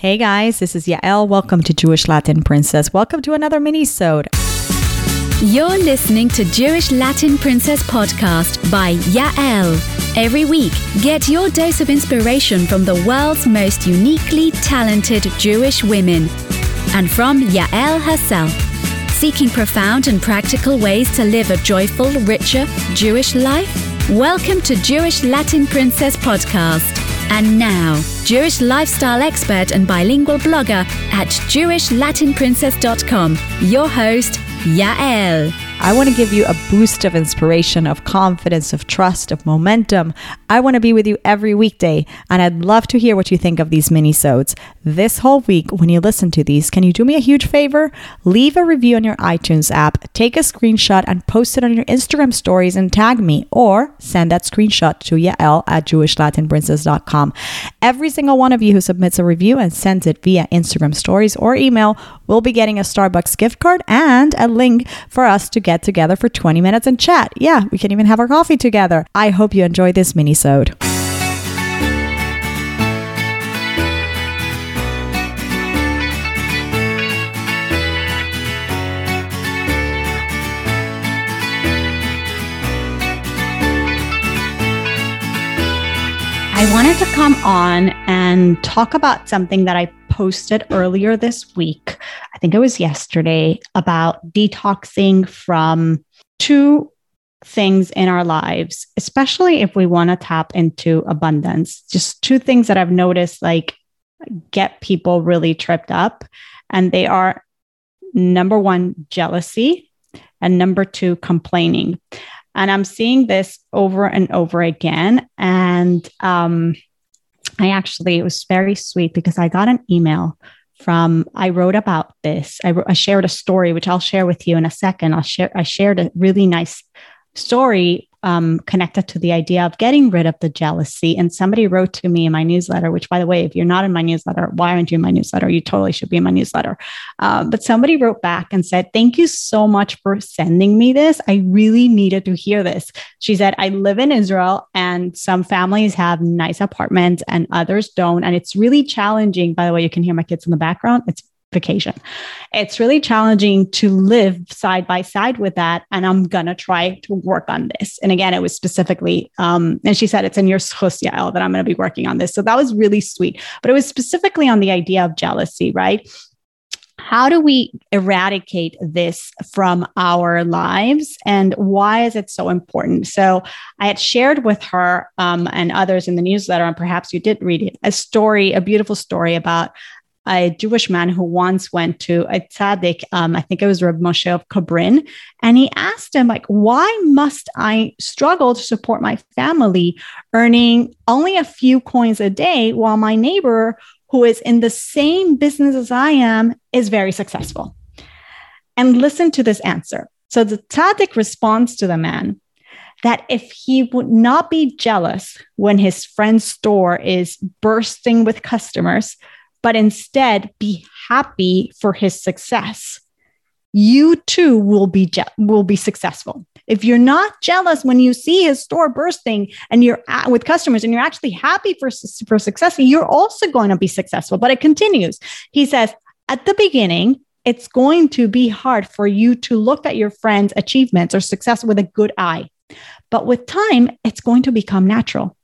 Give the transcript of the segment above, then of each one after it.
Hey guys, this is Yael. Welcome to Jewish Latin Princess. Welcome to another mini-sode. You're listening to Jewish Latin Princess podcast by Yael. Every week, get your dose of inspiration from the world's most uniquely talented Jewish women and from Yael herself. Seeking profound and practical ways to live a joyful, richer Jewish life? Welcome to Jewish Latin Princess podcast. And now, Jewish lifestyle expert and bilingual blogger at JewishLatinPrincess.com, your host, Yael. I want to give you a boost of inspiration, of confidence, of trust, of momentum. I want to be with you every weekday, and I'd love to hear what you think of these mini-sodes. This whole week, when you listen to these, can you do me a huge favor? Leave a review on your iTunes app, take a screenshot and post it on your Instagram stories and tag me, or send that screenshot to Yael at JewishLatinPrincess.com. Every single one of you who submits a review and sends it via Instagram stories or email will be getting a Starbucks gift card and a link for us to get together for 20 minutes and chat. Yeah, we can even have our coffee together. I hope you enjoy this mini-sode. I wanted to come on and talk about something that I posted earlier this week. I think it was yesterday about detoxing from two things in our lives, especially if we want to tap into abundance. Just two things that I've noticed like get people really tripped up. And they are number one, jealousy, and number two, complaining. And I'm seeing this over and over again. And um, I actually, it was very sweet because I got an email from, I wrote about this. I, I shared a story, which I'll share with you in a second. I'll share, I shared a really nice story um, connected to the idea of getting rid of the jealousy. And somebody wrote to me in my newsletter, which, by the way, if you're not in my newsletter, why aren't you in my newsletter? You totally should be in my newsletter. Uh, but somebody wrote back and said, Thank you so much for sending me this. I really needed to hear this. She said, I live in Israel and some families have nice apartments and others don't. And it's really challenging. By the way, you can hear my kids in the background. It's vacation. It's really challenging to live side by side with that. And I'm going to try to work on this. And again, it was specifically, um, and she said, it's in your Yael, that I'm going to be working on this. So that was really sweet. But it was specifically on the idea of jealousy, right? How do we eradicate this from our lives and why is it so important? So, I had shared with her um, and others in the newsletter, and perhaps you did read it, a story, a beautiful story about a Jewish man who once went to a tzaddik, um, I think it was Reb Moshe of Kobrin, and he asked him, like, why must I struggle to support my family, earning only a few coins a day, while my neighbor, who is in the same business as I am, is very successful? And listen to this answer. So the tzaddik responds to the man that if he would not be jealous when his friend's store is bursting with customers, but instead be happy for his success. You too will be je- will be successful. If you're not jealous when you see his store bursting and you're at, with customers and you're actually happy for for success you're also going to be successful but it continues. He says at the beginning it's going to be hard for you to look at your friends achievements or success with a good eye but with time it's going to become natural.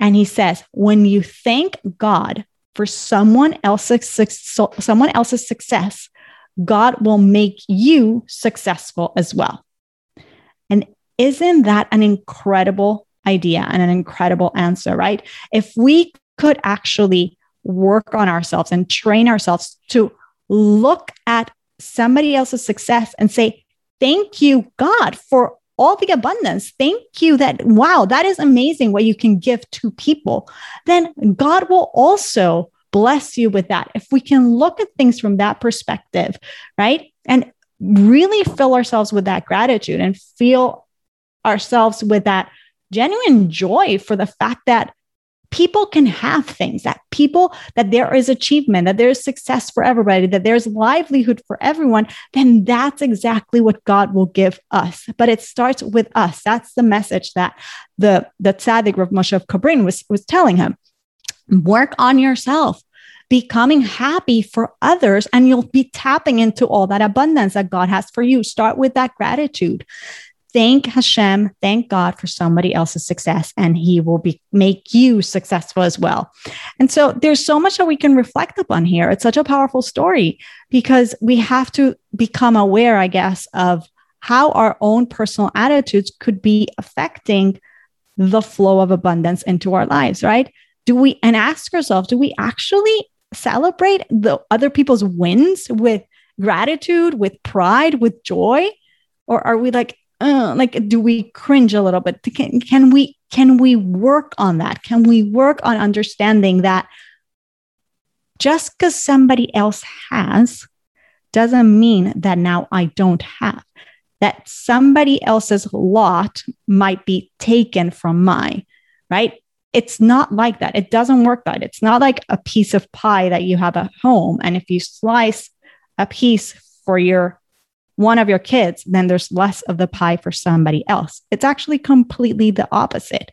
And he says when you thank god for someone else's someone else's success, God will make you successful as well. And isn't that an incredible idea and an incredible answer, right? If we could actually work on ourselves and train ourselves to look at somebody else's success and say, Thank you, God, for all the abundance. Thank you that, wow, that is amazing what you can give to people. Then God will also bless you with that. If we can look at things from that perspective, right? And really fill ourselves with that gratitude and feel ourselves with that genuine joy for the fact that people can have things that people that there is achievement that there's success for everybody that there's livelihood for everyone then that's exactly what god will give us but it starts with us that's the message that the the tzaddik Rav Moshe of Kobrin was was telling him work on yourself becoming happy for others, and you'll be tapping into all that abundance that God has for you. Start with that gratitude. Thank Hashem, thank God for somebody else's success, and He will be make you successful as well. And so there's so much that we can reflect upon here. It's such a powerful story because we have to become aware, I guess, of how our own personal attitudes could be affecting the flow of abundance into our lives, right? Do we, and ask ourselves, do we actually celebrate the other people's wins with gratitude, with pride, with joy? Or are we like, uh, like, do we cringe a little bit? Can, can we, can we work on that? Can we work on understanding that just because somebody else has doesn't mean that now I don't have? that somebody else's lot might be taken from mine, right? It's not like that. It doesn't work that. It's not like a piece of pie that you have at home. And if you slice a piece for your one of your kids, then there's less of the pie for somebody else. It's actually completely the opposite,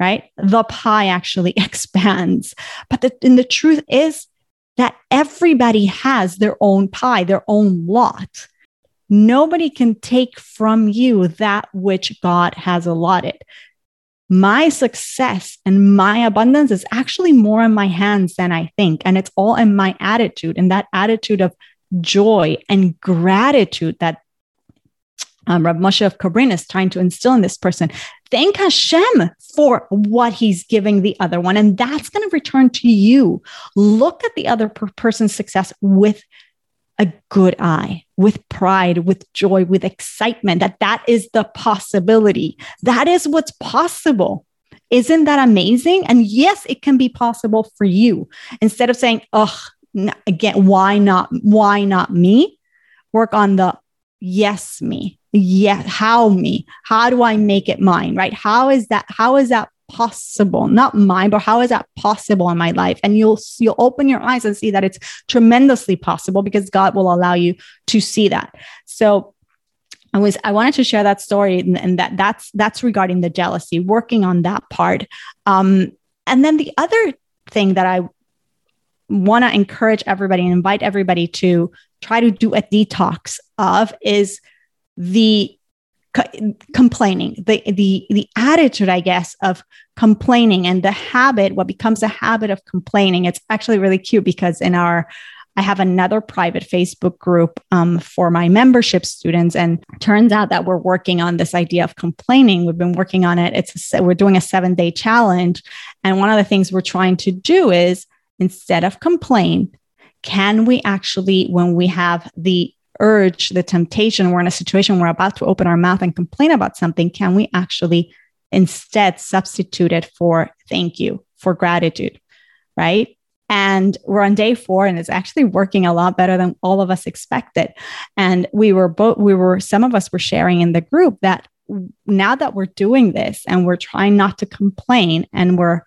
right? The pie actually expands. But the, and the truth is that everybody has their own pie, their own lot. Nobody can take from you that which God has allotted. My success and my abundance is actually more in my hands than I think. And it's all in my attitude and that attitude of joy and gratitude that um, Rav Moshe of Kobrin is trying to instill in this person. Thank Hashem for what he's giving the other one. And that's going to return to you. Look at the other per- person's success with a good eye with pride with joy with excitement that that is the possibility that is what's possible isn't that amazing and yes it can be possible for you instead of saying oh again why not why not me? Work on the yes me yes how me? How do i make it mine right? How is that how is that possible? Not mine but how is that possible in my life? And you'll you'll open your eyes and see that it's tremendously possible because god will allow you to see that. So i was i wanted to share that story and, and that that's that's regarding the jealousy working on that part. Um and then the other thing that i want to encourage everybody and invite everybody to try to do a detox of is the complaining the the the attitude i guess of complaining and the habit what becomes a habit of complaining it's actually really cute because in our I have another private Facebook group um, for my membership students, and turns out that we're working on this idea of complaining. We've been working on it. It's a, we're doing a seven day challenge, and one of the things we're trying to do is instead of complain, can we actually, when we have the urge, the temptation, we're in a situation we're about to open our mouth and complain about something, can we actually instead substitute it for thank you, for gratitude, right? And we're on day four, and it's actually working a lot better than all of us expected. And we were both, we were, some of us were sharing in the group that now that we're doing this and we're trying not to complain and we're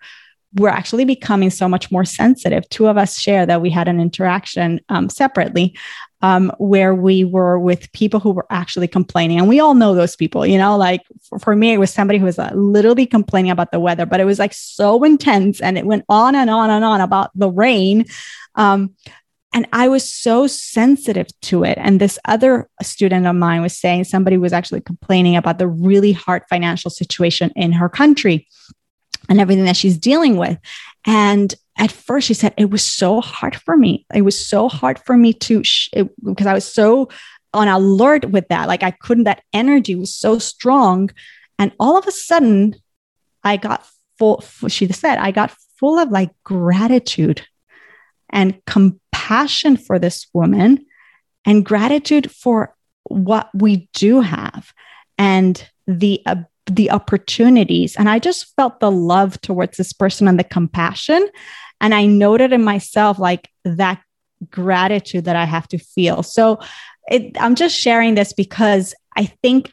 we're actually becoming so much more sensitive. Two of us share that we had an interaction um, separately um, where we were with people who were actually complaining. And we all know those people, you know, like for, for me, it was somebody who was uh, literally complaining about the weather, but it was like so intense and it went on and on and on about the rain. Um, and I was so sensitive to it. And this other student of mine was saying somebody was actually complaining about the really hard financial situation in her country and everything that she's dealing with. And at first she said it was so hard for me. It was so hard for me to sh- it, because i was so on alert with that. Like i couldn't that energy was so strong. And all of a sudden i got full she said i got full of like gratitude and compassion for this woman and gratitude for what we do have and the uh, the opportunities. And i just felt the love towards this person and the compassion. And I noted in myself like that gratitude that I have to feel. So it, I'm just sharing this because I think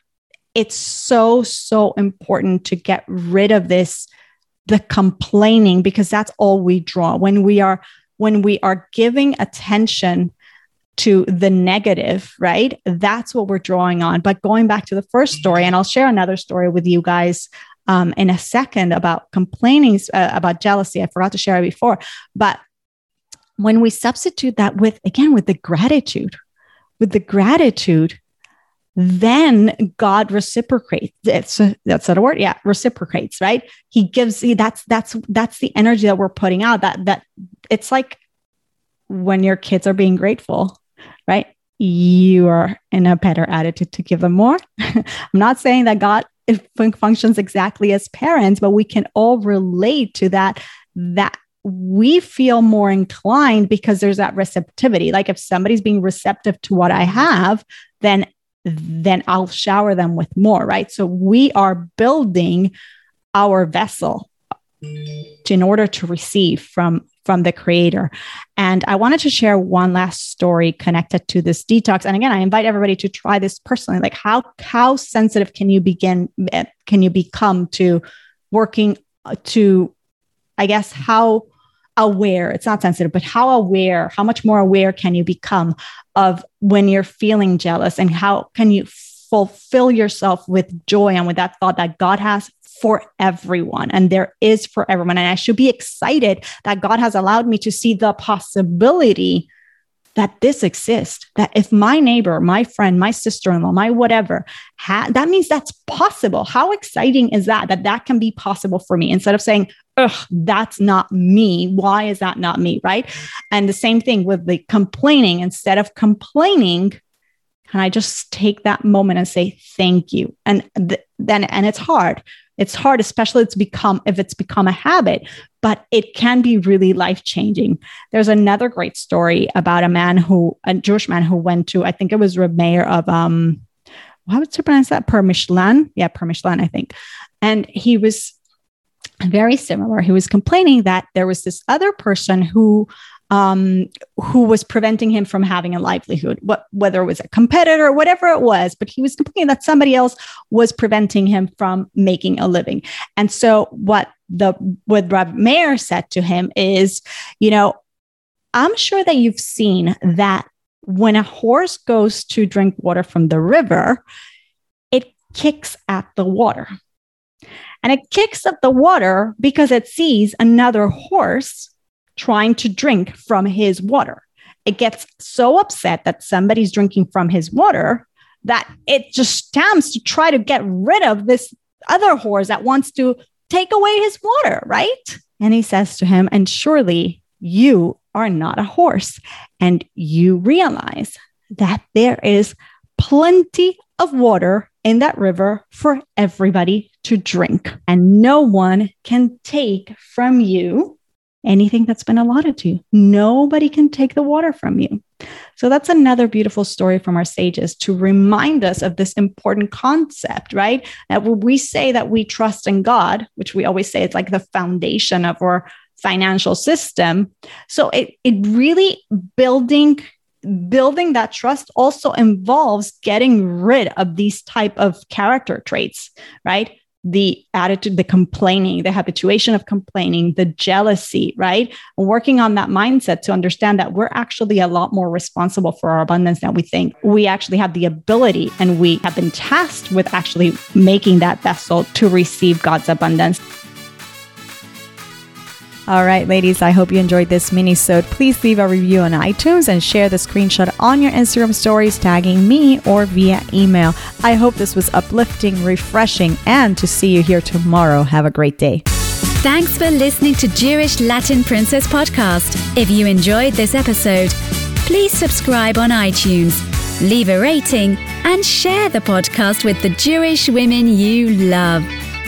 it's so, so important to get rid of this, the complaining, because that's all we draw. When we are when we are giving attention to the negative, right? That's what we're drawing on. But going back to the first story, and I'll share another story with you guys um, in a second about complaining uh, about jealousy. I forgot to share it before, but when we substitute that with, again, with the gratitude, with the gratitude, then God reciprocates. It's a, that's not a word. Yeah, reciprocates, right? He gives. He, that's that's that's the energy that we're putting out. That that it's like when your kids are being grateful, right? You are in a better attitude to give them more. I'm not saying that God functions exactly as parents, but we can all relate to that. That we feel more inclined because there's that receptivity. Like if somebody's being receptive to what I have, then then I'll shower them with more, right? So we are building our vessel in order to receive from from the creator. And I wanted to share one last story connected to this detox. And again, I invite everybody to try this personally. Like how how sensitive can you begin can you become to working uh, to I guess how aware it's not sensitive but how aware how much more aware can you become of when you're feeling jealous and how can you fulfill yourself with joy and with that thought that god has for everyone and there is for everyone. And i should be excited that god has allowed me to see the possibility that this exists that if my neighbor my friend my sister-in-law my whatever ha- that means that's possible. How exciting is that that that can be possible for me? Instead of saying ugh that's not me. Why is that not me? Right? And the same thing with the complaining. Instead of complaining can i just take that moment and say thank you? And th- then and it's hard it's hard especially it's become if it's become a habit but it can be really life changing. There's another great story about a man who, a Jewish man who went to, I think it was Meir of, um, how would you pronounce that? Permishlan? Yeah, Permishlan, I think. And he was very similar. He was complaining that there was this other person who um, who was preventing him from having a livelihood, what, whether it was a competitor, whatever it was, but he was complaining that somebody else was preventing him from making a living. And so what the what Rav Meir said to him is, you know, I'm sure that you've seen that when a horse goes to drink water from the river, it kicks at the water. And it kicks at the water because it sees another horse trying to drink from his water. It gets so upset that somebody's drinking from his water that it just stamps to try to get rid of this other horse that wants to take away his water, right? And he says to him, And surely you are not a horse. And you realize that there is plenty of water in that river for everybody to drink. And no one can take from you anything that's been allotted to you. Nobody can take the water from you. So that's another beautiful story from our sages to remind us of this important concept, right? That when we say that we trust in God, which we always say it's like the foundation of our financial system. So it, it really building building that trust also involves getting rid of these type of character traits right the attitude, the complaining, the habituation of complaining, the jealousy, right? Working on that mindset to understand that we're actually a lot more responsible for our abundance than we think. We actually have the ability and we have been tasked with actually making that vessel to receive God's abundance. All right, ladies, I hope you enjoyed this mini-sode. Please leave a review on iTunes and share the screenshot on your Instagram stories tagging me or via email. I hope this was uplifting, refreshing, and to see you here tomorrow. Have a great day. Thanks for listening to Jewish Latin Princess Podcast. If you enjoyed this episode, please subscribe on iTunes, leave a rating, and share the podcast with the Jewish women you love.